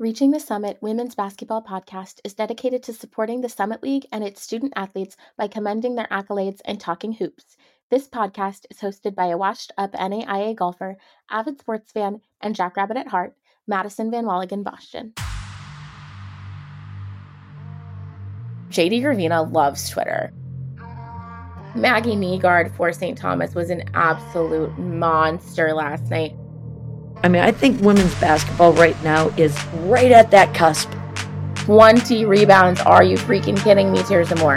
Reaching the Summit Women's Basketball Podcast is dedicated to supporting the Summit League and its student athletes by commending their accolades and talking hoops. This podcast is hosted by a washed up NAIA golfer, avid sports fan, and jackrabbit at heart, Madison Van Walligen Boston. JD Gravina loves Twitter. Maggie Negard for St. Thomas was an absolute monster last night. I mean, I think women's basketball right now is right at that cusp. 20 rebounds. Are you freaking kidding me? Here's some more.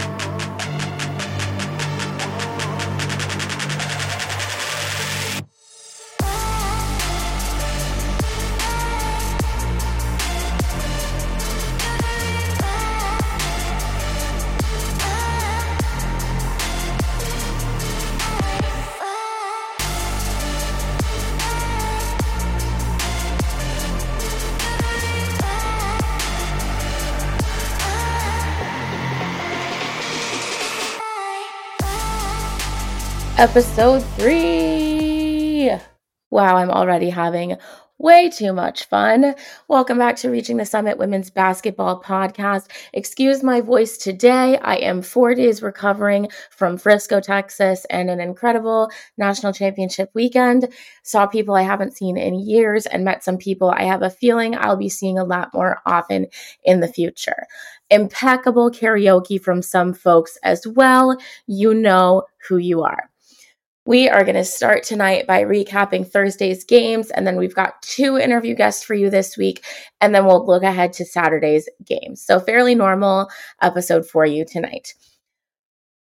Episode three. Wow, I'm already having way too much fun. Welcome back to Reaching the Summit Women's Basketball Podcast. Excuse my voice today. I am four days recovering from Frisco, Texas, and an incredible national championship weekend. Saw people I haven't seen in years and met some people I have a feeling I'll be seeing a lot more often in the future. Impeccable karaoke from some folks as well. You know who you are. We are going to start tonight by recapping Thursday's games, and then we've got two interview guests for you this week, and then we'll look ahead to Saturday's games. So, fairly normal episode for you tonight.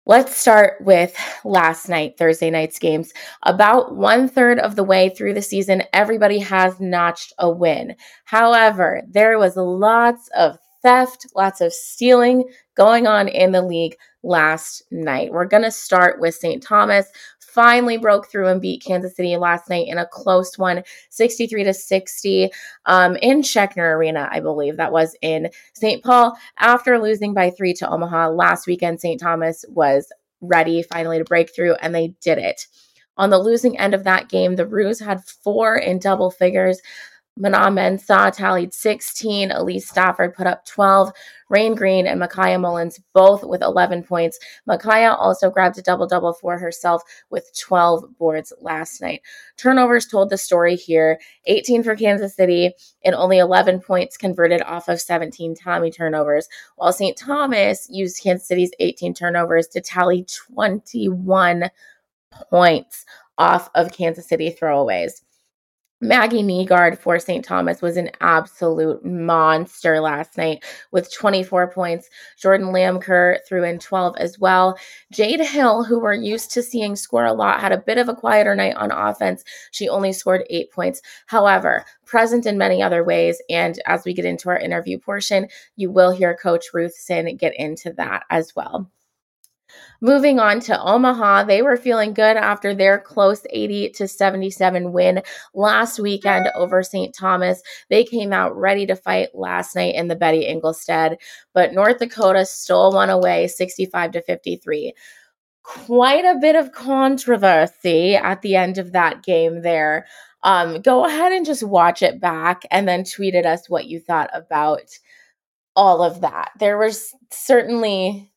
Let's start with last night, Thursday night's games. About one third of the way through the season, everybody has notched a win. However, there was lots of theft, lots of stealing going on in the league last night. We're going to start with St. Thomas, finally broke through and beat Kansas City last night in a close one, 63 to 60, um, in Schoenecker Arena, I believe that was in St. Paul. After losing by three to Omaha last weekend, St. Thomas was ready finally to break through, and they did it. On the losing end of that game, the Roos had four in double figures. Mana Mensah tallied 16. Elise Stafford put up 12. Rain Green and Micaiah Mullins both with 11 points. Micaiah also grabbed a double double for herself with 12 boards last night. Turnovers told the story here 18 for Kansas City and only 11 points converted off of 17 Tommy turnovers, while St. Thomas used Kansas City's 18 turnovers to tally 21 points off of Kansas City throwaways. Maggie Negard for St. Thomas was an absolute monster last night with 24 points. Jordan Lamker threw in 12 as well. Jade Hill, who we're used to seeing score a lot, had a bit of a quieter night on offense. She only scored eight points. However, present in many other ways. And as we get into our interview portion, you will hear Coach Ruth Sinn get into that as well. Moving on to Omaha, they were feeling good after their close 80 to 77 win last weekend over St. Thomas. They came out ready to fight last night in the Betty Engelstad, but North Dakota stole one away 65 to 53 quite a bit of controversy at the end of that game there. Um, go ahead and just watch it back and then tweet at us what you thought about all of that. There was certainly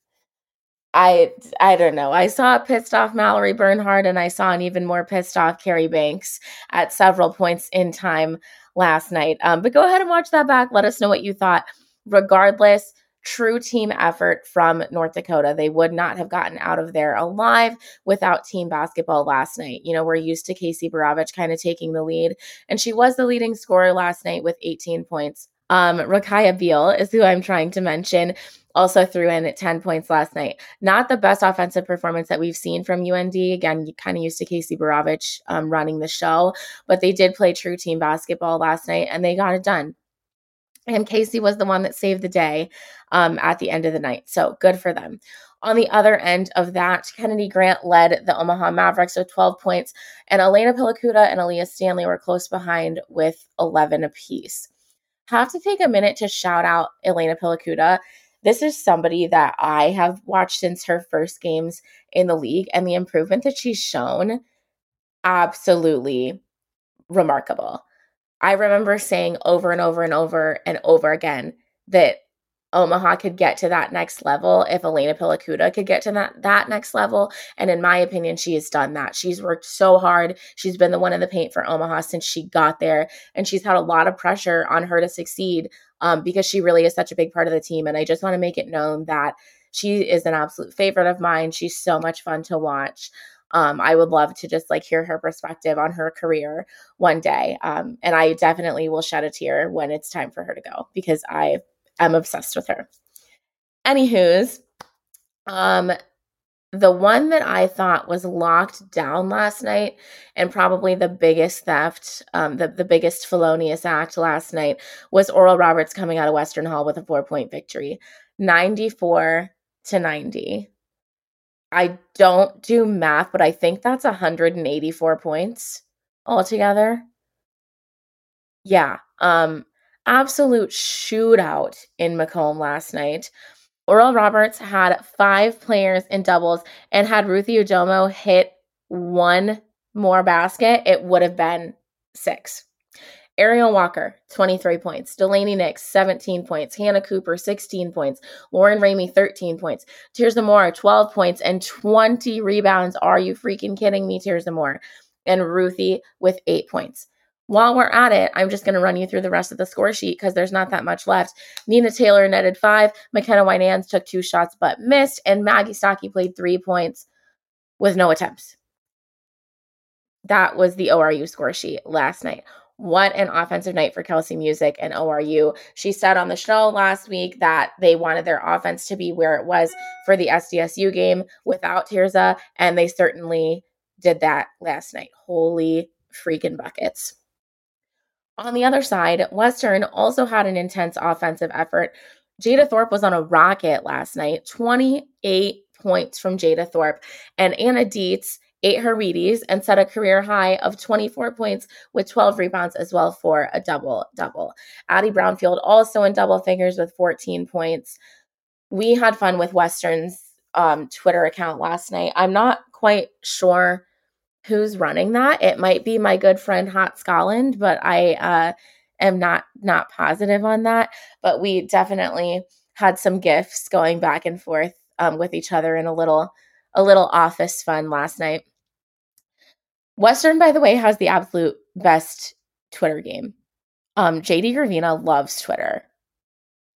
I I don't know. I saw a pissed off Mallory Bernhardt and I saw an even more pissed off Carrie Banks at several points in time last night. Um, but go ahead and watch that back. Let us know what you thought. Regardless, true team effort from North Dakota. They would not have gotten out of there alive without team basketball last night. You know, we're used to Kacie Borowicz kind of taking the lead, and she was the leading scorer last night with 18 points. Um, Rakaya Beal is who I'm trying to mention also threw in 10 points last night. Not the best offensive performance that we've seen from UND. Again, kind of used to Kacie Borowicz um, running the show, but they did play true team basketball last night and they got it done. And Kacie was the one that saved the day um, at the end of the night. So good for them. On the other end of that, Kennedy Grant led the Omaha Mavericks with 12 points, and Elena Pilakouta and Aaliyah Stanley were close behind with 11 apiece. Have to take a minute to shout out Elena Pilakouta this is somebody that I have watched since her first games in the league, and the improvement that she's shown absolutely remarkable. I remember saying over and over and over and over again that Omaha could get to that next level if Elena Pilakouta could get to that that next level. And in my opinion, she has done that. She's worked so hard. She's been the one in the paint for Omaha since she got there, and she's had a lot of pressure on her to succeed um, because she really is such a big part of the team. And I just want to make it known that she is an absolute favorite of mine. She's so much fun to watch. Um, I would love to just like hear her perspective on her career one day. Um, and I definitely will shed a tear when it's time for her to go because I am obsessed with her. Anywho's, um, the one that I thought was locked down last night and probably the biggest theft, um, the, the biggest felonious act last night was Oral Roberts coming out of Western Hall with a four point victory 94 to 90. I don't do math, but I think that's 184 points altogether. Yeah. Um, absolute shootout in Macomb last night. Oral Roberts had five players in doubles and had Ruthie Udomo hit one more basket, it would have been six. Ariel Walker, 23 points. Delaney Nix, 17 points. Hannah Cooper, 16 points. Lauren Ramey, 13 points. Tirzah Moore, 12 points and 20 rebounds. Are you freaking kidding me, Tirzah Moore? And Ruthie with eight points. While we're at it, I'm just going to run you through the rest of the score sheet because there's not that much left. Nina Taylor netted five. McKenna Winans took two shots but missed. And Maggie Stocky played three points with no attempts. That was the ORU score sheet last night. What an offensive night for Kelsi Musick and ORU. She said on the show last week that they wanted their offense to be where it was for the SDSU game without Tirzah, and they certainly did that last night. Holy freaking buckets. On the other side, Western also had an intense offensive effort. Jada Thorpe was on a rocket last night, 28 points from Jada Thorpe. And Anna Dietz ate her Wheaties and set a career high of 24 points with 12 rebounds as well for a double double. Addie Brownfield also in double figures with 14 points. We had fun with Western's um, Twitter account last night. I'm not quite sure who's running that. It might be my good friend Hot Scotland, but I uh, am not not positive on that. But we definitely had some gifts going back and forth um, with each other in a little a little office fun last night. Western, by the way, has the absolute best Twitter game. Um, JD Gravina loves Twitter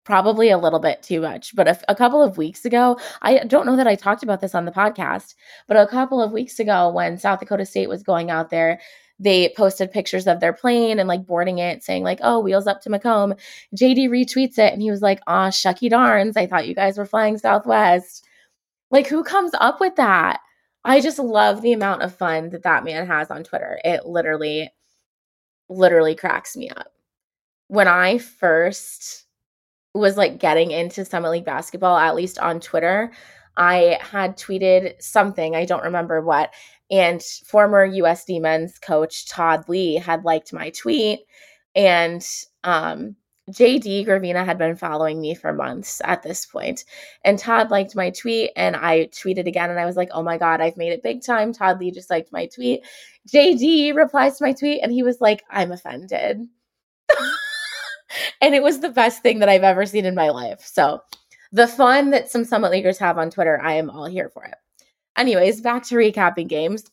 probably a little bit too much. But a, a, couple of weeks ago, I don't know that I talked about this on the podcast, but a couple of weeks ago, when South Dakota State was going out there, they posted pictures of their plane and like boarding it, saying like, "Oh, wheels up to Macomb." JD retweets it, and he was like, "Ah, shucky darns! I thought you guys were flying Southwest." Like, who comes up with that? I just love the amount of fun that that man has on Twitter. It literally, literally cracks me up. When I first was like getting into Summit League basketball, at least on Twitter, I had tweeted something, I don't remember what, and former USD men's coach Todd Lee had liked my tweet. And um, JD Gravina had been following me for months at this point. And Todd liked my tweet, and I tweeted again, and I was like, oh my God, I've made it big time. Todd Lee just liked my tweet. JD replies to my tweet, and he was like, I'm offended. and it was the best thing that I've ever seen in my life. So, the fun that some Summit Leaguers have on Twitter, I am all here for it. Anyways, back to recapping games.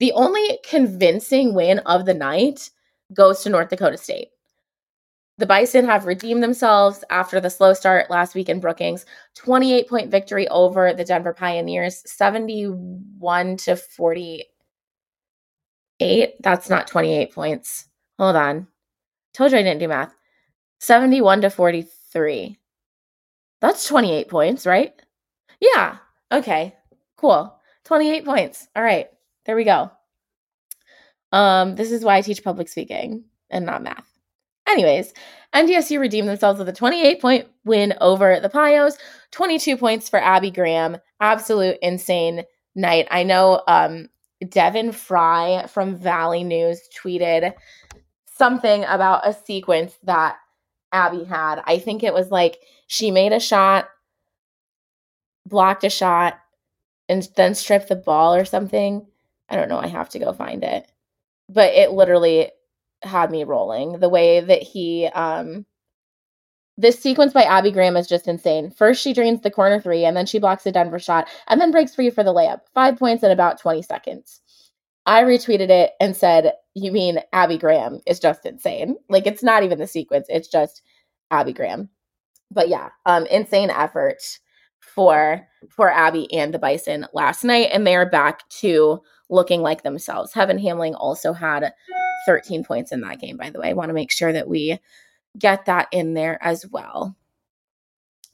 The only convincing win of the night goes to North Dakota State. The Bison have redeemed themselves after the slow start last week in Brookings. 28 point victory over the Denver Pioneers, 71 to 48. That's not 28 points. Hold on. Told you I didn't do math. 71 to 43. That's 28 points, right? Yeah. Okay. Cool. 28 points. All right. There we go. Um, this is why I teach public speaking and not math. Anyways, NDSU redeemed themselves with a 28 point win over the Pios, 22 points for Abby Graham. Absolute insane night. I know um, Devin Fry from Valley News tweeted something about a sequence that Abby had. I think it was like she made a shot, blocked a shot, and then stripped the ball or something. I don't know. I have to go find it. But it literally had me rolling. The way that he um this sequence by Abby Graham is just insane. First, she drains the corner three, and then she blocks a Denver shot, and then breaks free for the layup. Five points in about 20 seconds. I retweeted it and said, You mean Abby Graham is just insane? Like, it's not even the sequence, it's just Abby Graham. But yeah, um, insane effort for for Abby and the Bison last night, and they are back to looking like themselves. Heaven Hamling also had 13 points in that game, by the way. I want to make sure that we get that in there as well.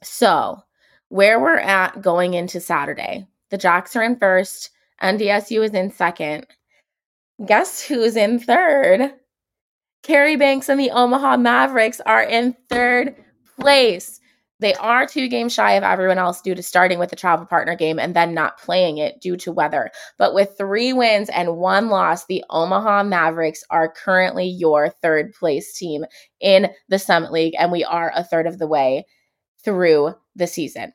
So, where we're at going into Saturday, the Jacks are in first, NDSU is in second. Guess who's in third? Carrie Banks and the Omaha Mavericks are in third place. They are two games shy of everyone else due to starting with the travel partner game and then not playing it due to weather. But with three wins and one loss, the Omaha Mavericks are currently your third place team in the Summit League, and we are a third of the way through the season.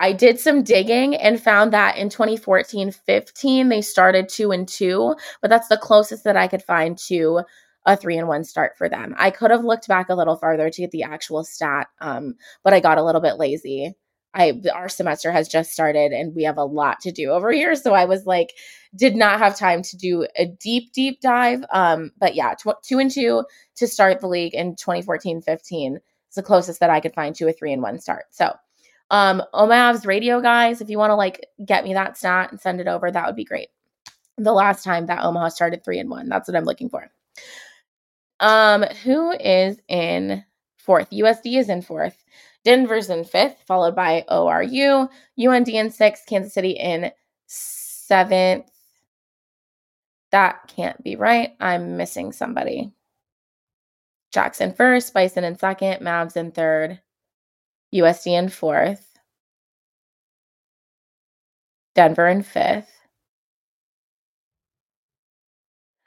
I did some digging and found that in 2014 15, they started two and two, but that's the closest that I could find to a three and one start for them. I could have looked back a little farther to get the actual stat, um, but I got a little bit lazy. I our semester has just started and we have a lot to do over here, so I was like, did not have time to do a deep deep dive. Um, but yeah, tw- two and two to start the league in 2014-15 is the closest that I could find to a three and one start. So. Um, Omav's radio guys, if you want to like get me that stat and send it over, that would be great. The last time that Omaha started three and one, that's what I'm looking for. Um, who is in fourth? USD is in fourth. Denver's in fifth, followed by ORU, UND in sixth, Kansas City in seventh. That can't be right. I'm missing somebody. Jackson first, Bison in second, Mavs in third, USD in fourth, Denver in fifth,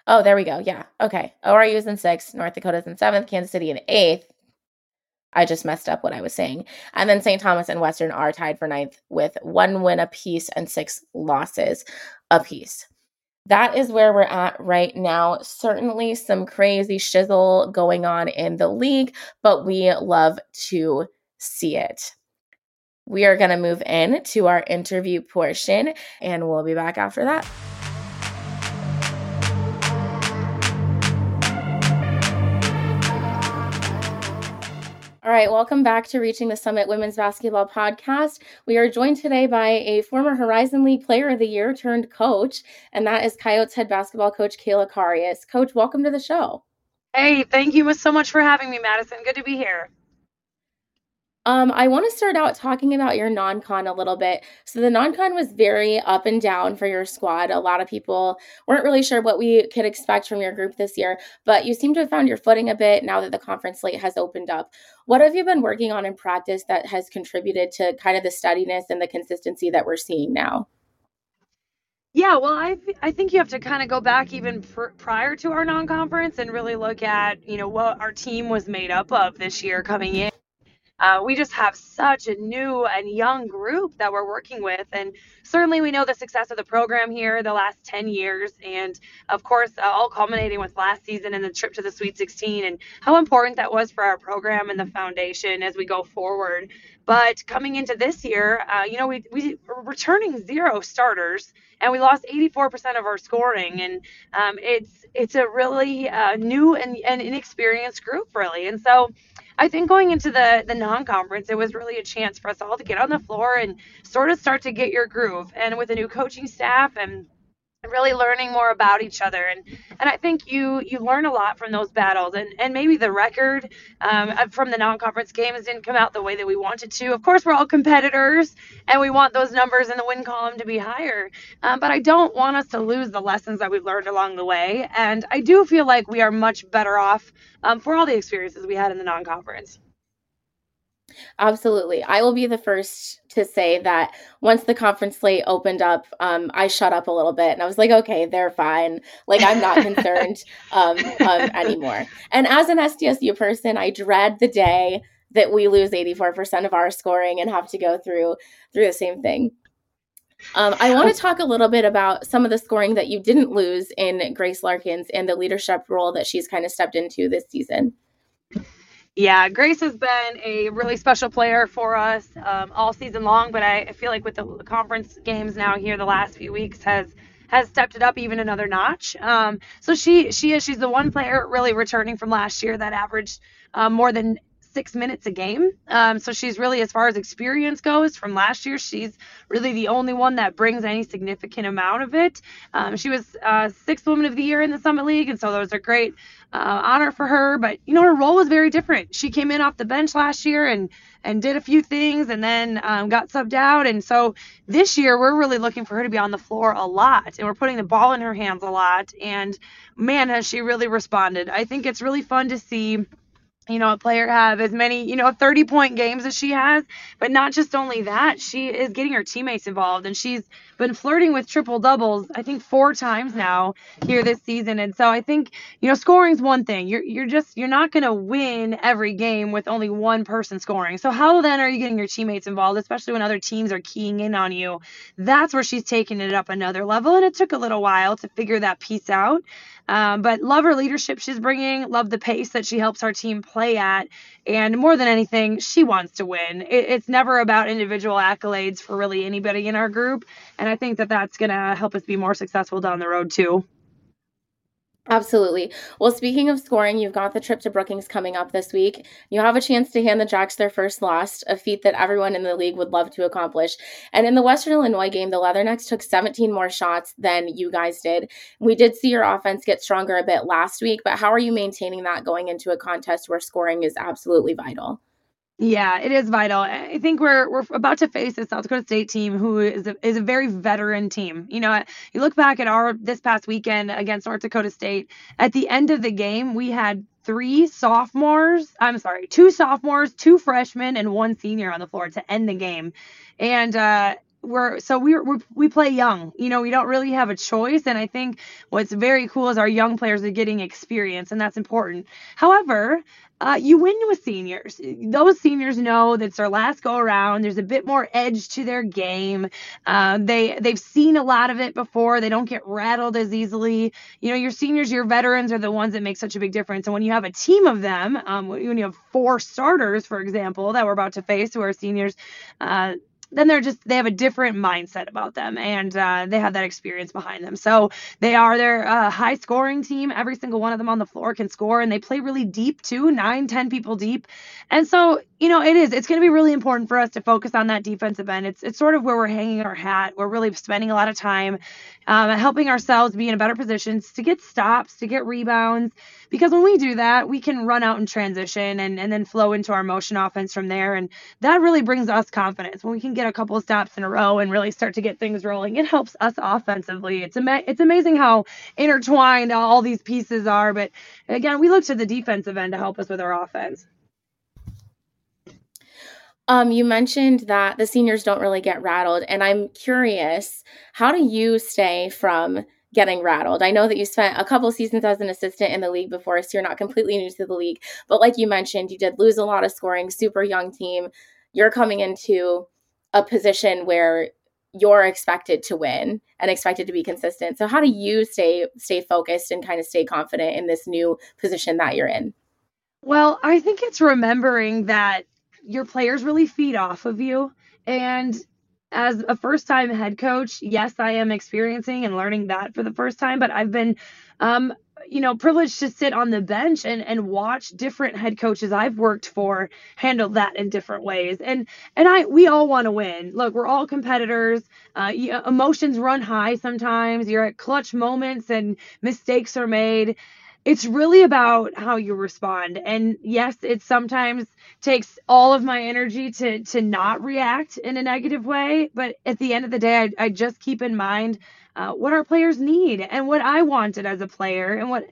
Oh, there we go. Yeah. Okay. ORU is in sixth, North Dakota's in seventh, Kansas City in eighth. I just messed up what I was saying. And then St. Thomas and Western are tied for ninth with one win apiece and six losses apiece. That is where we're at right now. Certainly some crazy shizzle going on in the league, but we love to see it. We are going to move in to our interview portion and we'll be back after that. All right, welcome back to Reaching the Summit Women's Basketball Podcast. We are joined today by a former Horizon League Player of the Year turned coach, and that is Coyotes head basketball coach Kayla Karius. Coach, welcome to the show. Hey, thank you so much for having me, Madison. Good to be here. Um, I want to start out talking about your non con a little bit. So, the non con was very up and down for your squad. A lot of people weren't really sure what we could expect from your group this year, but you seem to have found your footing a bit now that the conference slate has opened up. What have you been working on in practice that has contributed to kind of the steadiness and the consistency that we're seeing now? Yeah, well, I I think you have to kind of go back even pr- prior to our non-conference and really look at you know what our team was made up of this year coming in uh, we just have such a new and young group that we're working with. And certainly we know the success of the program here the last 10 years. And of course, uh, all culminating with last season and the trip to the Sweet 16 and how important that was for our program and the foundation as we go forward. But coming into this year, uh, you know, we, we were returning zero starters and we lost 84% of our scoring. And um, it's it's a really uh, new and, and inexperienced group, really. And so I think going into the the non-conference, it was really a chance for us all to get on the floor and sort of start to get your groove. And with a new coaching staff and really learning more about each other. And and I think you you learn a lot from those battles. And and maybe the record um, from the non-conference games didn't come out the way that we wanted to. Of course we're all competitors and we want those numbers in the win column to be higher. Um, but I don't want us to lose the lessons that we've learned along the way. And I do feel like we are much better off um, for all the experiences we had in the non-conference Absolutely. I will be the first to say that once the conference slate opened up, um, I shut up a little bit and I was like, okay, they're fine. Like, I'm not concerned um, um, anymore. And as an SDSU person, I dread the day that we lose 84% of our scoring and have to go through through the same thing. Um, I want to talk a little bit about some of the scoring that you didn't lose in Grace Larkins and the leadership role that she's kind of stepped into this season. Yeah, Grace has been a really special player for us um, all season long, but I, feel like with the conference games now here the last few weeks has has stepped it up even another notch. Um, so she she is she's the one player really returning from last year that averaged um, more than six minutes a game. Um, so she's really, as far as experience goes from last year, she's really the only one that brings any significant amount of it. Um, she was uh, sixth woman of the year in the Summit League, and so those are great uh, honor for her. But you know, her role was very different. She came in off the bench last year and and did a few things, and then um, got subbed out. And so this year, we're really looking for her to be on the floor a lot, and we're putting the ball in her hands a lot. And man, has she really responded! I think it's really fun to see you know, a player have as many, you know, 30 point games as she has. But not just only that, she is getting her teammates involved and she's been flirting with triple doubles, I think four times now here this season. And so I think, you know, scoring's one thing. You're you're just you're not gonna win every game with only one person scoring. So how then are you getting your teammates involved, especially when other teams are keying in on you? That's where she's taking it up another level. And it took a little while to figure that piece out. Um, but love her leadership she's bringing, love the pace that she helps our team at. And more than anything, she wants to win. It, it's never about individual accolades for really anybody in our group. And I think that that's going to help us be more successful down the road, too. Absolutely. Well, speaking of scoring, you've got the trip to Brookings coming up this week. You have a chance to hand the Jacks their first loss, a feat that everyone in the league would love to accomplish. And in the Western Illinois game, the Leathernecks took 17 more shots than you guys did. We did see your offense get stronger a bit last week, but how are you maintaining that going into a contest where scoring is absolutely vital? Yeah, it is vital. I think we're we're about to face a South Dakota State team who is a, is a very veteran team. You know, you look back at our this past weekend against North Dakota State. At the end of the game, we had three sophomores. I'm sorry, two sophomores, two freshmen, and one senior on the floor to end the game. And uh, we're so we're, we're, we play young you know we don't really have a choice and i think what's very cool is our young players are getting experience and that's important however uh, you win with seniors. Those seniors know that it's their last go around. There's a bit more edge to their game. Uh, they they've seen a lot of it before. They don't get rattled as easily. You know, your seniors, your veterans are the ones that make such a big difference. And when you have a team of them, um, when you have four starters, for example, that we're about to face, who are seniors. Uh, then they're just they have a different mindset about them and uh, they have that experience behind them. So they are their uh, high scoring team. Every single one of them on the floor can score and they play really deep too nine ten people deep. And so you know it is it's going to be really important for us to focus on that defensive end. It's, it's sort of where we're hanging our hat. We're really spending a lot of time um, helping ourselves be in better positions to get stops to get rebounds because when we do that we can run out and transition and, and then flow into our motion offense from there and that really brings us confidence. When we can get get a couple of stops in a row and really start to get things rolling, it helps us offensively. It's ama- it's amazing how intertwined all these pieces are. But again, we look to the defensive end to help us with our offense. Um, you mentioned that the seniors don't really get rattled, and I'm curious, how do you stay from getting rattled? I know that you spent a couple seasons as an assistant in the league before, so you're not completely new to the league. But like you mentioned, you did lose a lot of scoring, super young team. You're coming into a position where you're expected to win and expected to be consistent. So how do you stay stay focused and kind of stay confident in this new position that you're in? Well, I think it's remembering that your players really feed off of you and as a first time head coach, yes, I am experiencing and learning that for the first time, but I've been um, you know, privileged to sit on the bench and and watch different head coaches I've worked for handle that in different ways. And and I we all want to win. Look, we're all competitors. Uh, emotions run high sometimes. You're at clutch moments and mistakes are made. It's really about how you respond. And yes, it sometimes takes all of my energy to to not react in a negative way. But at the end of the day, I, I just keep in mind uh, what our players need and what I wanted as a player and what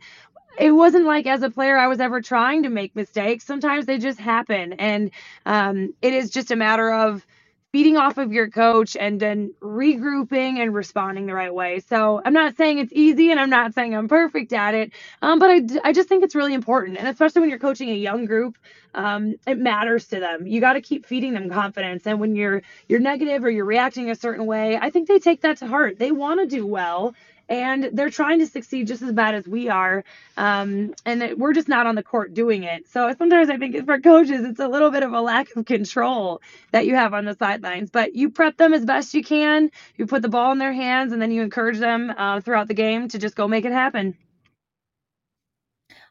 it wasn't like as a player I was ever trying to make mistakes. Sometimes they just happen, and um, it is just a matter of feeding off of your coach and then regrouping and responding the right way. So I'm not saying it's easy and I'm not saying I'm perfect at it, um, but I, I just think it's really important. And especially when you're coaching a young group, um, it matters to them. You got to keep feeding them confidence. And when you're you're negative or you're reacting a certain way, I think they take that to heart. They want to do well and they're trying to succeed just as bad as we are. Um, and it, we're just not on the court doing it. So sometimes I think for coaches, it's a little bit of a lack of control that you have on the sidelines. But you prep them as best you can. You put the ball in their hands, and then you encourage them uh, throughout the game to just go make it happen.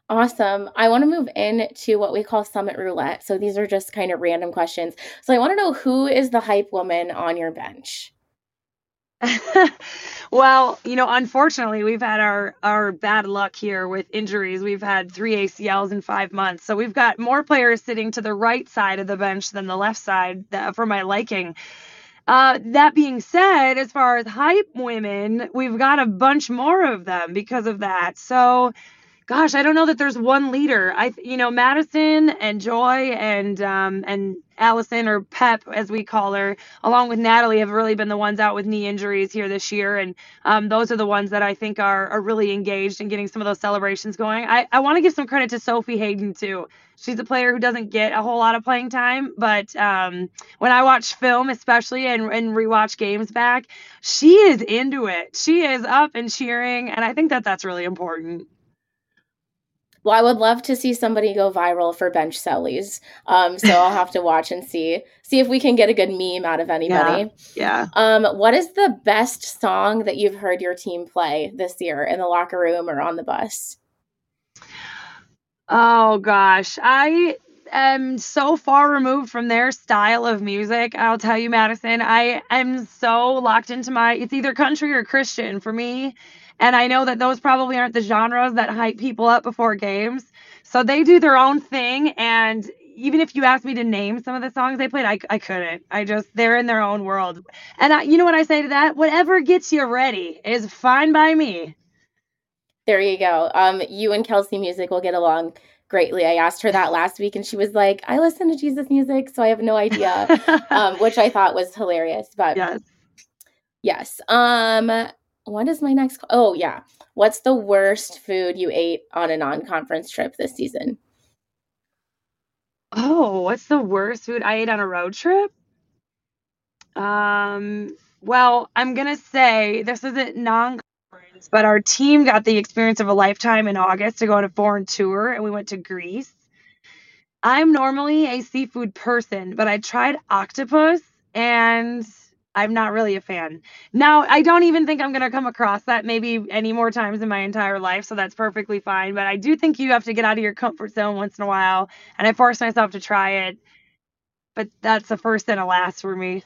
Awesome. I want to move into what we call Summit Roulette. So these are just kind of random questions. So I want to know who is the hype woman on your bench? well, you know, unfortunately, we've had our our bad luck here with injuries. We've had three ACLs in five months, so we've got more players sitting to the right side of the bench than the left side that, for my liking. Uh, that being said, as far as hype women, we've got a bunch more of them because of that. So gosh, I don't know that there's one leader. I, you know, Madison and Joy and um, and Allison or Pep as we call her, along with Natalie, have really been the ones out with knee injuries here this year, and um, those are the ones that I think are are really engaged in getting some of those celebrations going. I I want to give some credit to Sophie Hayden too. She's a player who doesn't get a whole lot of playing time, but um, when I watch film, especially and, and rewatch games back, she is into it. She is up and cheering, and I think that that's really important. Well, I would love to see somebody go viral for bench sellies. Um, so I'll have to watch and see see if we can get a good meme out of anybody. Yeah. yeah. Um, what is the best song that you've heard your team play this year in the locker room or on the bus? Oh gosh, I am so far removed from their style of music. I'll tell you, Madison, I am so locked into my. It's either country or Christian for me and I know that those probably aren't the genres that hype people up before games. So they do their own thing. And even if you asked me to name some of the songs they played, I, I couldn't. I just, they're in their own world. And I, you know what I say to that? Whatever gets you ready is fine by me. There you go. Um, you and Kelsi Musick will get along greatly. I asked her that last week and she was like, I listen to Jesus music, so I have no idea, um, which I thought was hilarious. But yes. Yes. Um, what is my next? Oh, yeah. What's the worst food you ate on a non conference trip this season? Oh, what's the worst food I ate on a road trip? Um, well, I'm going to say this isn't non conference, but our team got the experience of a lifetime in August to go on a foreign tour, and we went to Greece. I'm normally a seafood person, but I tried octopus and I'm not really a fan. Now, I don't even think I'm going to come across that maybe any more times in my entire life, so that's perfectly fine. But I do think you have to get out of your comfort zone once in a while, and I force myself to try it. But that's the first and a last for me.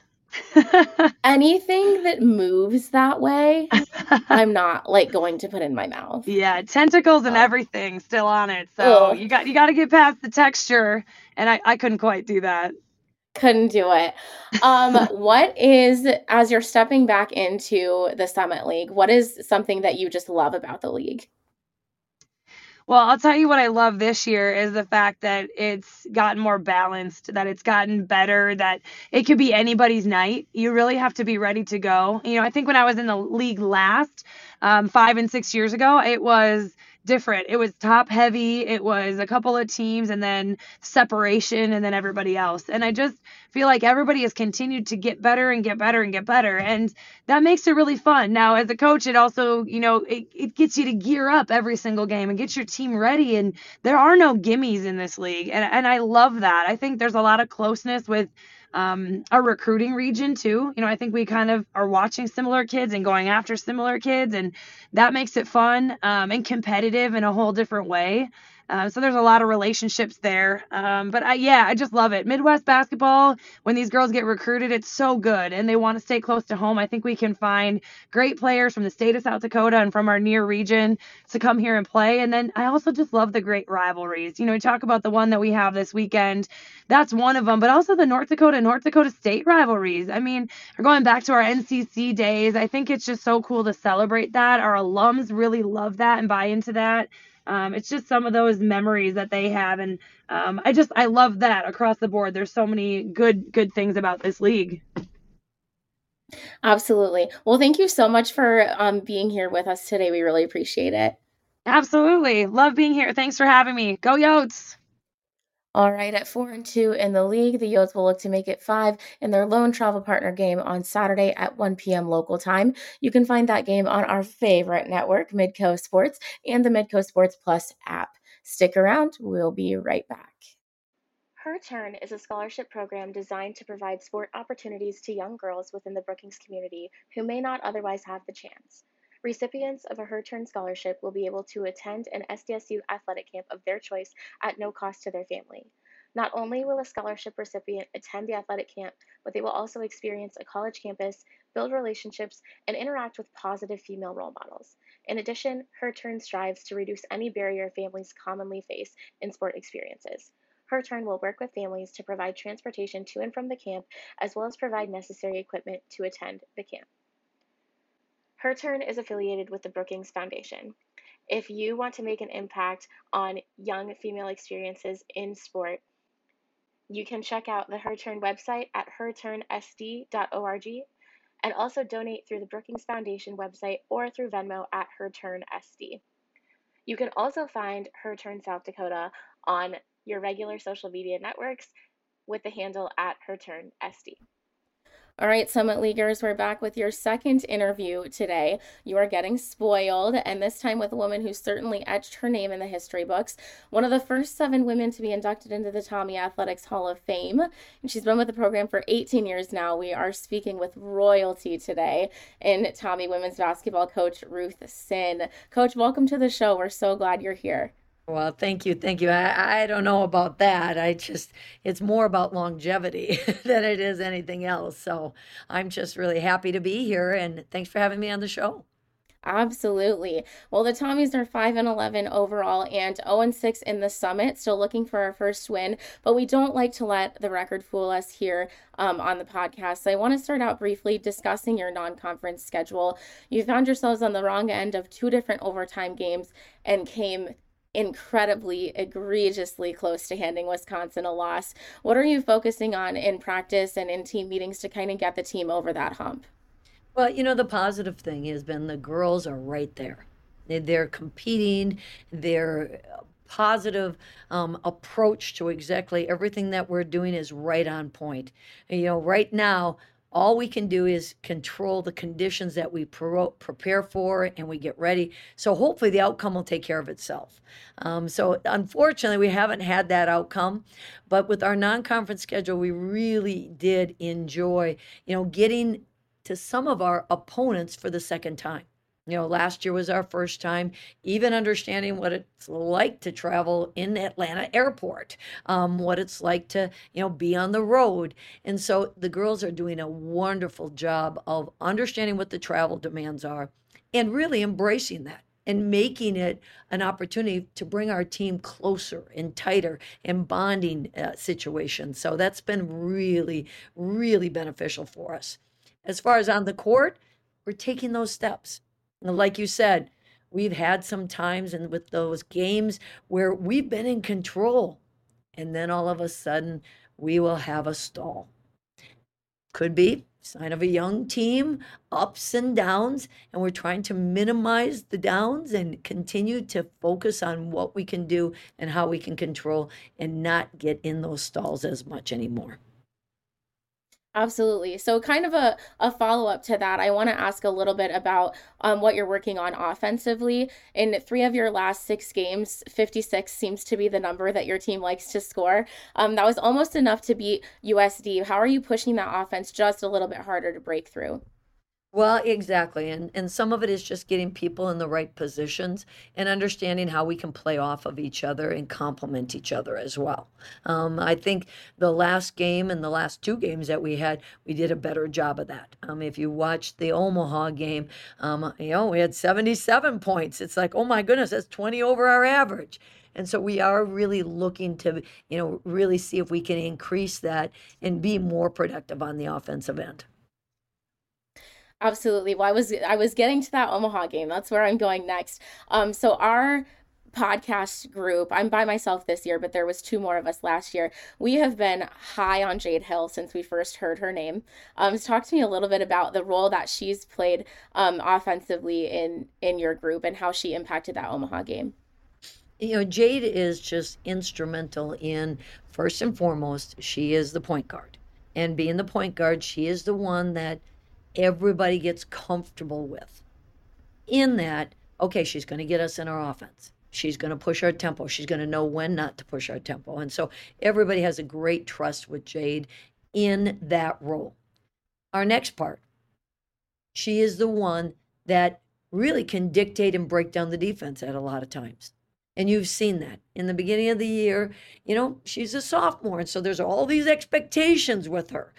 Anything that moves that way, I'm not like going to put in my mouth. Yeah, tentacles and oh. everything still on it. So Ugh. you got you got to get past the texture, and I I couldn't quite do that couldn't do it. Um, what is, as you're stepping back into the Summit League, what is something that you just love about the league? Well, I'll tell you what I love this year is the fact that it's gotten more balanced, that it's gotten better, that it could be anybody's night. You really have to be ready to go. You know, I think when I was in the league last, um, five and six years ago, it was different. It was top heavy. It was a couple of teams and then separation and then everybody else. And I just feel like everybody has continued to get better and get better and get better. And that makes it really fun. Now, as a coach, it also, you know, it, it gets you to gear up every single game and get your team ready. And there are no gimmies in this league. And, and I love that. I think there's a lot of closeness with um, our recruiting region too. You know, I think we kind of are watching similar kids and going after similar kids, and that makes it fun um, and competitive in a whole different way. Uh, so there's a lot of relationships there. Um, but I, yeah, I just love it. Midwest basketball, when these girls get recruited, it's so good and they want to stay close to home. I think we can find great players from the state of South Dakota and from our near region to come here and play. And then I also just love the great rivalries. You know, talk about the one that we have this weekend. That's one of them, but also the North Dakota, North Dakota State rivalries. I mean, we're going back to our NCC days. I think it's just so cool to celebrate that. Our alums really love that and buy into that. Um, it's just some of those memories that they have, and um, I just I love that across the board. There's so many good good things about this league. Absolutely. Well, thank you so much for um, being here with us today. We really appreciate it. Absolutely. Love being here. Thanks for having me. Go Yotes. All right, at four and two in the league, the Yotes will look to make it five in their lone travel partner game on Saturday at 1 p.m. local time. You can find that game on our favorite network, Midco Sports, and the Midco Sports Plus app. Stick around, we'll be right back. Her Turn is a scholarship program designed to provide sport opportunities to young girls within the Brookings community who may not otherwise have the chance. Recipients of a Her Turn scholarship will be able to attend an SDSU athletic camp of their choice at no cost to their family. Not only will a scholarship recipient attend the athletic camp, but they will also experience a college campus, build relationships, and interact with positive female role models. In addition, Her Turn strives to reduce any barrier families commonly face in sport experiences. Her Turn will work with families to provide transportation to and from the camp, as well as provide necessary equipment to attend the camp. Her Turn is affiliated with the Brookings Foundation. If you want to make an impact on young female experiences in sport, you can check out the Her Turn website at herturnsd.org and also donate through the Brookings Foundation website or through Venmo at herturnsd. You can also find Her Turn South Dakota on your regular social media networks with the handle at herturnsd. All right, Summit Leaguers, we're back with your second interview today. You are getting spoiled, and this time with a woman who certainly etched her name in the history books. One of the first seven women to be inducted into the Tommy Athletics Hall of Fame. And she's been with the program for 18 years now. We are speaking with royalty today in Tommy women's basketball coach Ruth Sinn. Coach, welcome to the show. We're so glad you're here. Well, thank you. Thank you. I, I don't know about that. I just, it's more about longevity than it is anything else. So I'm just really happy to be here and thanks for having me on the show. Absolutely. Well, the Tommies are 5 and 11 overall and 0 and 6 in the summit, still looking for our first win, but we don't like to let the record fool us here um, on the podcast. So I want to start out briefly discussing your non conference schedule. You found yourselves on the wrong end of two different overtime games and came incredibly, egregiously close to handing Wisconsin a loss. What are you focusing on in practice and in team meetings to kind of get the team over that hump? Well, you know, the positive thing has been the girls are right there. They're competing, their positive um, approach to exactly everything that we're doing is right on point. You know, right now, all we can do is control the conditions that we pro- prepare for and we get ready. So hopefully the outcome will take care of itself. Um, so unfortunately, we haven't had that outcome. But with our non-conference schedule, we really did enjoy, you know, getting to some of our opponents for the second time. You know, last year was our first time even understanding what it's like to travel in Atlanta airport, um, what it's like to, you know, be on the road. And so the girls are doing a wonderful job of understanding what the travel demands are and really embracing that and making it an opportunity to bring our team closer and tighter and bonding uh, situations. So that's been really, really beneficial for us. As far as on the court, we're taking those steps like you said, we've had some times and with those games where we've been in control and then all of a sudden we will have a stall. Could be sign of a young team, ups and downs, and we're trying to minimize the downs and continue to focus on what we can do and how we can control and not get in those stalls as much anymore. Absolutely. So, kind of a, a follow up to that, I want to ask a little bit about um, what you're working on offensively. In three of your last six games, 56 seems to be the number that your team likes to score. Um, that was almost enough to beat USD. How are you pushing that offense just a little bit harder to break through? Well, exactly. And and some of it is just getting people in the right positions and understanding how we can play off of each other and complement each other as well. Um, I think the last game and the last two games that we had, we did a better job of that. Um, if you watched the Omaha game, um, you know, we had 77 points. It's like, oh my goodness, that's 20 over our average. And so we are really looking to, you know, really see if we can increase that and be more productive on the offensive end. Absolutely. Well, I was I was getting to that Omaha game. That's where I'm going next. Um, so our podcast group, I'm by myself this year, but there was two more of us last year. We have been high on Jade Hill since we first heard her name. Um, talk to me a little bit about the role that she's played um, offensively in in your group and how she impacted that Omaha game. You know, Jade is just instrumental in first and foremost, she is the point guard. And being the point guard, she is the one that everybody gets comfortable with. In that, okay, she's going to get us in our offense. She's going to push our tempo. She's going to know when not to push our tempo. And so everybody has a great trust with Jade in that role. Our next part, she is the one that really can dictate and break down the defense at a lot of times. And you've seen that in the beginning of the year. You know, she's a sophomore. And so there's all these expectations with her.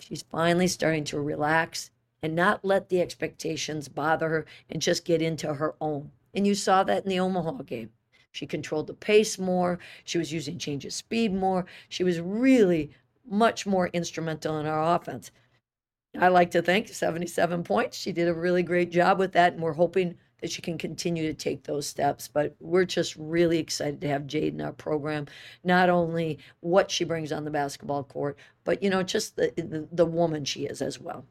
She's finally starting to relax and not let the expectations bother her and just get into her own. And you saw that in the Omaha game. She controlled the pace more. She was using change of speed more. She was really much more instrumental in our offense. I like to think 77 points. She did a really great job with that, and we're hoping that she can continue to take those steps. But we're just really excited to have Jade in our program. Not only what she brings on the basketball court, but you know, just the the, the woman she is as well.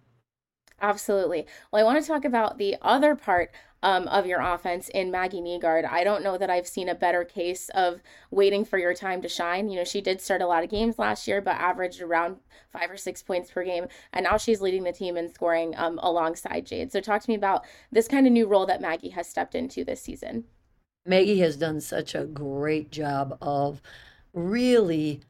Absolutely. Well, I want to talk about the other part um, of your offense in Maggie Negaard. I don't know that I've seen a better case of waiting for your time to shine. You know, she did start a lot of games last year, but averaged around five or six points per game. And now she's leading the team in scoring um, alongside Jade. So, talk to me about this kind of new role that Maggie has stepped into this season. Maggie has done such a great job of really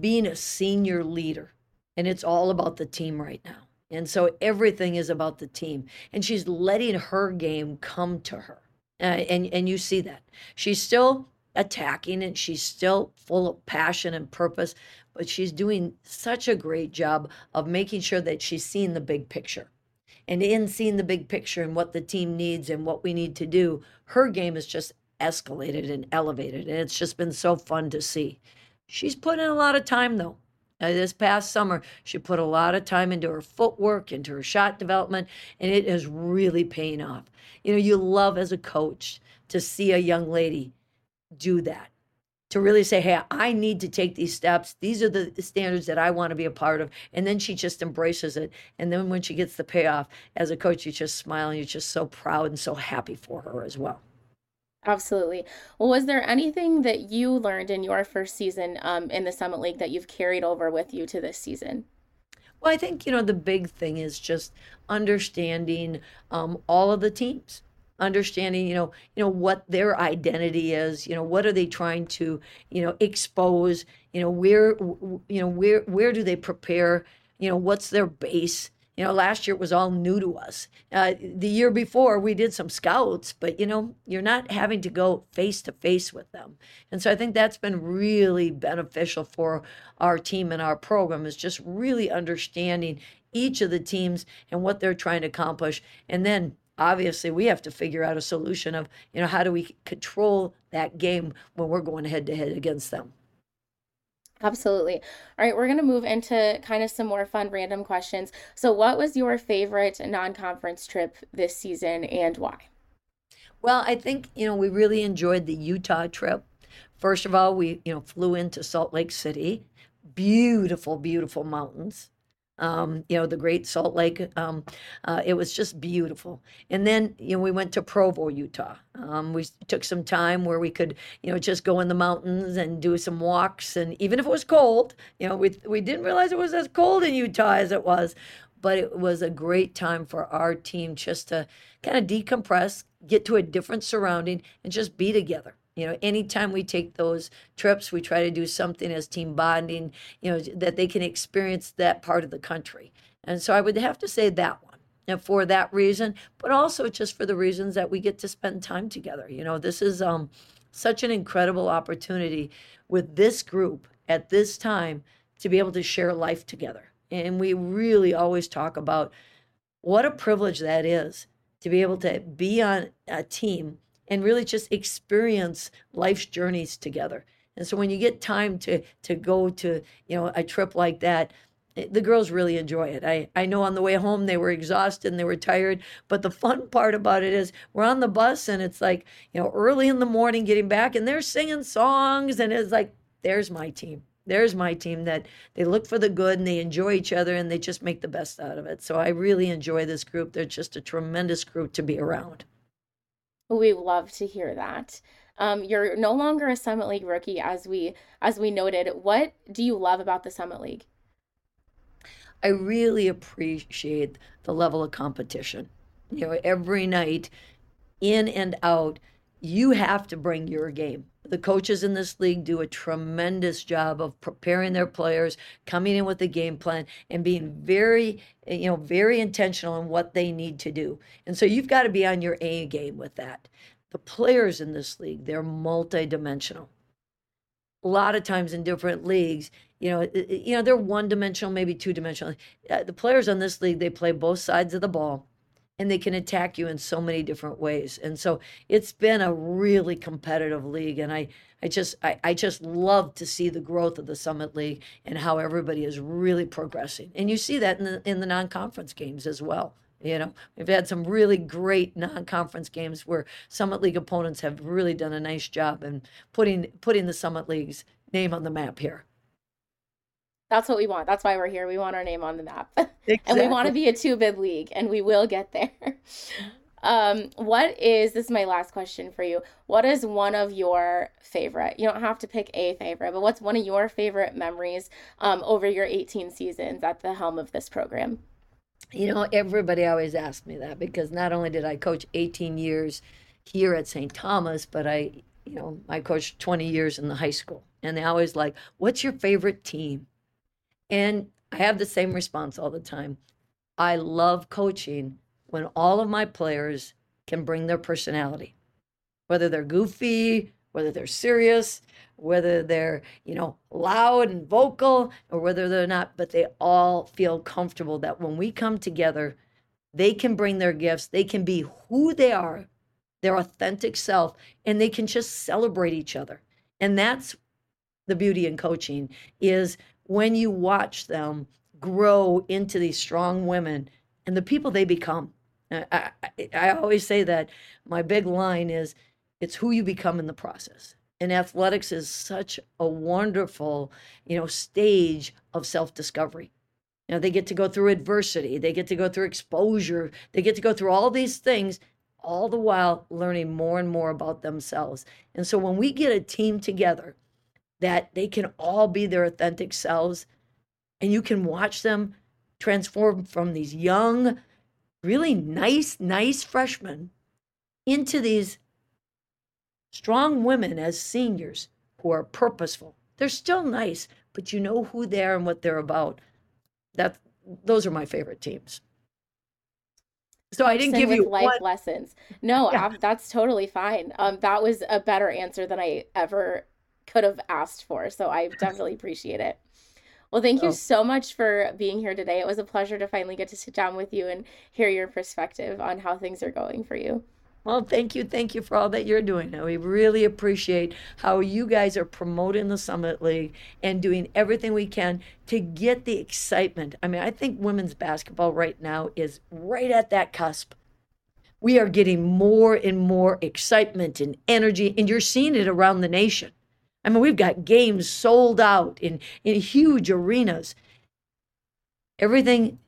being a senior leader. And it's all about the team right now. And so everything is about the team. And she's letting her game come to her. Uh, and, and you see that. She's still attacking and she's still full of passion and purpose, but she's doing such a great job of making sure that she's seeing the big picture. And in seeing the big picture and what the team needs and what we need to do, her game is just escalated and elevated. And it's just been so fun to see. She's put in a lot of time, though. Uh, this past summer, she put a lot of time into her footwork, into her shot development, and it is really paying off. You know, you love as a coach to see a young lady do that, to really say, hey, I need to take these steps. These are the standards that I want to be a part of. And then she just embraces it. And then when she gets the payoff, as a coach, you just smile and you're just so proud and so happy for her as well. Absolutely. Well, was there anything that you learned in your first season um, in the Summit League that you've carried over with you to this season? Well, I think, you know, the big thing is just understanding um, all of the teams understanding you know you know what their identity is you know what are they trying to you know expose you know where you know where where do they prepare you know what's their base you know, last year it was all new to us. Uh, the year before we did some scouts, but you know, you're not having to go face to face with them. And so I think that's been really beneficial for our team and our program is just really understanding each of the teams and what they're trying to accomplish. And then obviously we have to figure out a solution of, you know, how do we control that game when we're going head to head against them. Absolutely. All right, we're going to move into kind of some more fun random questions. So, what was your favorite non conference trip this season and why? Well, I think, you know, we really enjoyed the Utah trip. First of all, we, you know, flew into Salt Lake City. Beautiful, beautiful mountains um, you know, the Great Salt Lake. Um, uh, it was just beautiful. And then, you know, we went to Provo, Utah. Um, we took some time where we could, you know, just go in the mountains and do some walks. And even if it was cold, you know, we, we didn't realize it was as cold in Utah as it was. But it was a great time for our team just to kind of decompress, get to a different surrounding, and just be together. You know, anytime we take those trips, we try to do something as team bonding, you know, that they can experience that part of the country. And so I would have to say that one. And for that reason, but also just for the reasons that we get to spend time together. You know, this is um, such an incredible opportunity with this group at this time to be able to share life together. And we really always talk about what a privilege that is to be able to be on a team and really just experience life's journeys together. And so when you get time to to go to, you know, a trip like that, the girls really enjoy it. I, I know on the way home they were exhausted and they were tired, but the fun part about it is we're on the bus and it's like, you know, early in the morning getting back and they're singing songs and it's like, there's my team. There's my team that they look for the good and they enjoy each other and they just make the best out of it. So I really enjoy this group. They're just a tremendous group to be around. We love to hear that. Um, you're no longer a Summit League rookie, as we as we noted. What do you love about the Summit League? I really appreciate the level of competition. You know, every night, in and out, you have to bring your game. The coaches in this league do a tremendous job of preparing their players, coming in with a game plan, and being very, you know, very intentional in what they need to do. And so you've got to be on your A game with that. The players in this league, they're multidimensional. A lot of times in different leagues, you know, you know, they're one dimensional, maybe two dimensional. Uh, the players on this league, they play both sides of the ball and they can attack you in so many different ways. And so it's been a really competitive league. And I, I just, I, I just love to see the growth of the Summit League and how everybody is really progressing. And you see that in the, in the non-conference games as well. You know, we've had some really great non-conference games where Summit League opponents have really done a nice job in putting putting the Summit League's name on the map here. That's what we want. That's why we're here. We want our name on the map. Exactly. and we want to be a two bid league, and we will get there. Um, what is this is my last question for you. What is one of your favorite? You don't have to pick a favorite, but what's one of your favorite memories um, over your 18 seasons at the helm of this program? You know, everybody always asks me that because not only did I coach 18 years here at St. Thomas, but I, you know, I coached 20 years in the high school. And they always like, what's your favorite team? And I have the same response all the time. I love coaching when all of my players can bring their personality, whether they're goofy, whether they're serious, whether they're, you know, loud and vocal, or whether they're not, but they all feel comfortable that when we come together, they can bring their gifts, they can be who they are, their authentic self, and they can just celebrate each other. And that's the beauty in coaching is when you watch them grow into these strong women and the people they become. I, I, I, always say that my big line is it's who you become in the process. And athletics is such a wonderful, you know, stage of self-discovery. You know, they get to go through adversity, they get to go through exposure, they get to go through all these things, all the while learning more and more about themselves. And so when we get a team together that they can all be their authentic selves and you can watch them transform from these young really nice nice freshmen into these strong women as seniors who are purposeful they're still nice but you know who they are and what they're about that those are my favorite teams so I didn't give you life one... lessons. No, yeah. that's totally fine. Um, that was a better answer than I ever could have asked for. So I definitely appreciate it. Well, thank you oh. so much for being here today. It was a pleasure to finally get to sit down with you and hear your perspective on how things are going for you. Well, thank you. Thank you for all that you're doing. Now we really appreciate how you guys are promoting the Summit League and doing everything we can to get the excitement. I mean, I think women's basketball right now is right at that cusp. We are getting more and more excitement and energy, and you're seeing it around the nation. I mean, we've got games sold out in, in huge arenas. Everything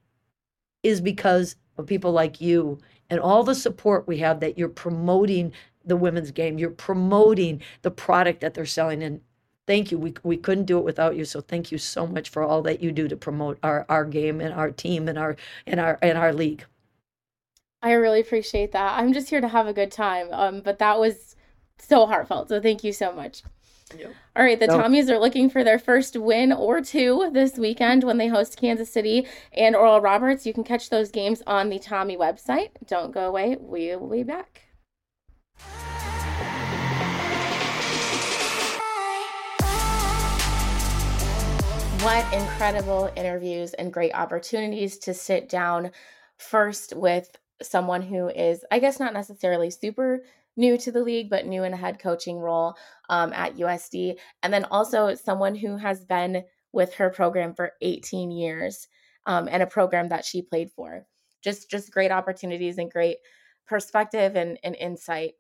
is because of people like you and all the support we have that you're promoting the women's game. You're promoting the product that they're selling. And thank you. We, we couldn't do it without you. So thank you so much for all that you do to promote our, our game and our team and our and our and our league. I really appreciate that. I'm just here to have a good time. Um, but that was so heartfelt. So thank you so much. Yep. All right, the Tommies are looking for their first win or two this weekend when they host Kansas City and Oral Roberts. You can catch those games on the Tommy website. Don't go away. We will be back. What incredible interviews and great opportunities to sit down first with someone who is, I guess, not necessarily super new to the league, but new in a head coaching role um, at USD. And then also someone who has been with her program for 18 years um, and a program that she played for. Just just great opportunities and great perspective and, and insight.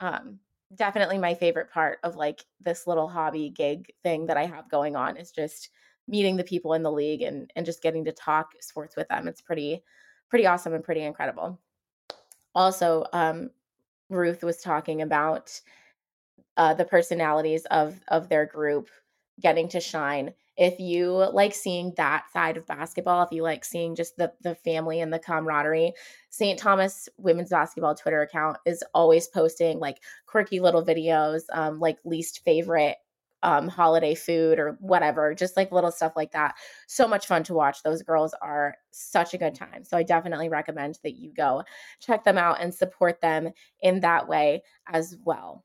Um, definitely my favorite part of like this little hobby gig thing that I have going on is just meeting the people in the league and and just getting to talk sports with them. It's pretty pretty awesome and pretty incredible. Also, um, Ruth was talking about uh, the personalities of of their group getting to shine. If you like seeing that side of basketball, if you like seeing just the the family and the camaraderie, St. Thomas women's basketball Twitter account is always posting like quirky little videos, um, like least favorite um, holiday food or whatever, just like little stuff like that. So much fun to watch. Those girls are such a good time. So I definitely recommend that you go check them out and support them in that way as well.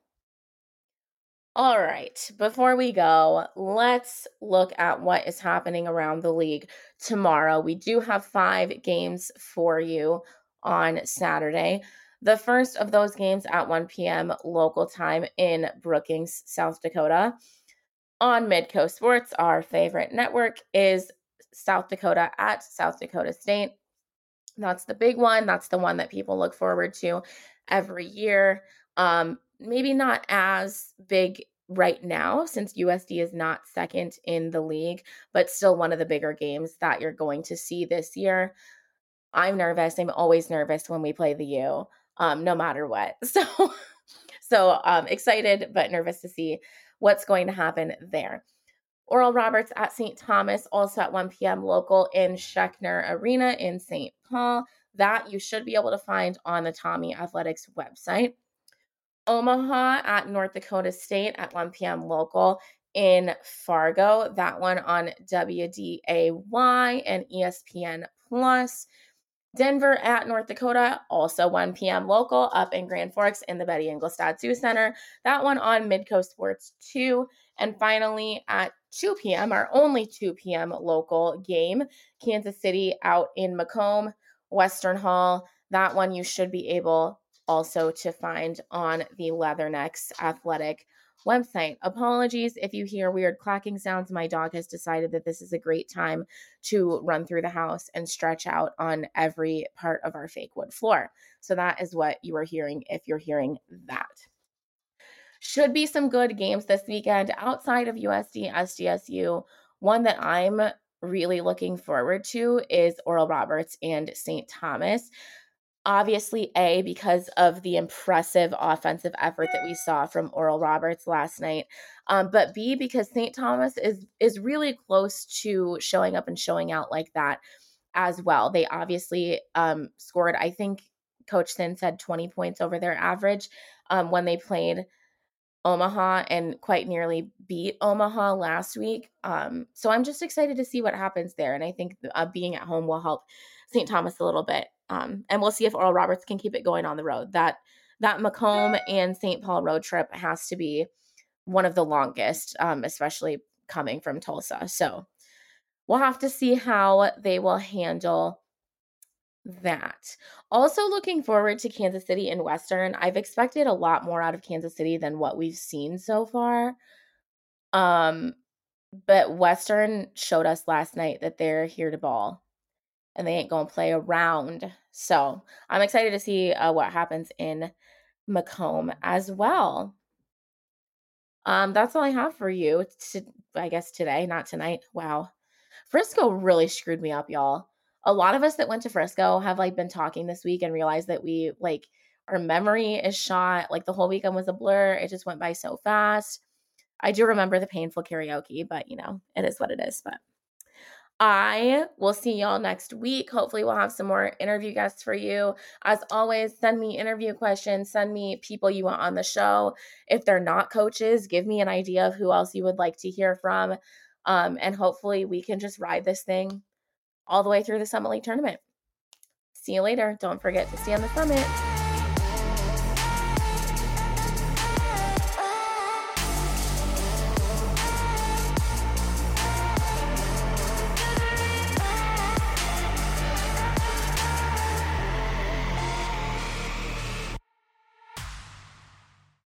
All right, before we go, let's look at what is happening around the league tomorrow. We do have five games for you on Saturday. The first of those games at 1 p.m. local time in Brookings, South Dakota. On Midco Sports, our favorite network is South Dakota at South Dakota State. That's the big one. That's the one that people look forward to every year. Um, maybe not as big right now since USD is not second in the league, but still one of the bigger games that you're going to see this year. I'm nervous. I'm always nervous when we play the U, um, no matter what. So, so um, excited but nervous to see what's going to happen there. Oral Roberts at St. Thomas, also at 1 p.m. local in Schoenecker Arena in St. Paul. That you should be able to find on the Tommy Athletics website. Omaha at North Dakota State at 1 p.m. local in Fargo. That one on WDAY and ESPN Plus. Denver at North Dakota, also 1 p.m. local up in Grand Forks in the Betty Engelstad Sioux Center. That one on Midco Sports 2. And finally at 2 p.m., our only 2 p.m. local game, Kansas City out in Macomb, Western Hall. That one you should be able also to find on the Leathernecks Athletic website. Apologies if you hear weird clacking sounds. My dog has decided that this is a great time to run through the house and stretch out on every part of our fake wood floor. So that is what you are hearing if you're hearing that. Should be some good games this weekend outside of USD SDSU. One that I'm really looking forward to is Oral Roberts and St. Thomas obviously a because of the impressive offensive effort that we saw from Oral Roberts last night, um, but b because St. Thomas is is really close to showing up and showing out like that as well. They obviously um, scored. I think Coach Sinn said twenty points over their average um, when they played. Omaha and quite nearly beat Omaha last week. Um, so I'm just excited to see what happens there. And I think uh, being at home will help St. Thomas a little bit. Um, and we'll see if Oral Roberts can keep it going on the road. That that Macomb and St. Paul road trip has to be one of the longest, um, especially coming from Tulsa. So we'll have to see how they will handle that. Also, looking forward to Kansas City and Western. I've expected a lot more out of Kansas City than what we've seen so far. Um, but Western showed us last night that they're here to ball and they ain't to play around. So I'm excited to see uh, what happens in Macomb as well. Um, that's all I have for you. To, I guess today, not tonight. Wow, Frisco really screwed me up, y'all. A lot of us that went to Frisco have like been talking this week and realized that we like our memory is shot. Like the whole weekend was a blur. It just went by so fast. I do remember the painful karaoke, but you know, it is what it is. But I will see y'all next week. Hopefully, we'll have some more interview guests for you. As always, send me interview questions, send me people you want on the show. If they're not coaches, give me an idea of who else you would like to hear from. Um, and hopefully, we can just ride this thing all the way through the Summit League tournament. See you later. Don't forget to stay on the summit.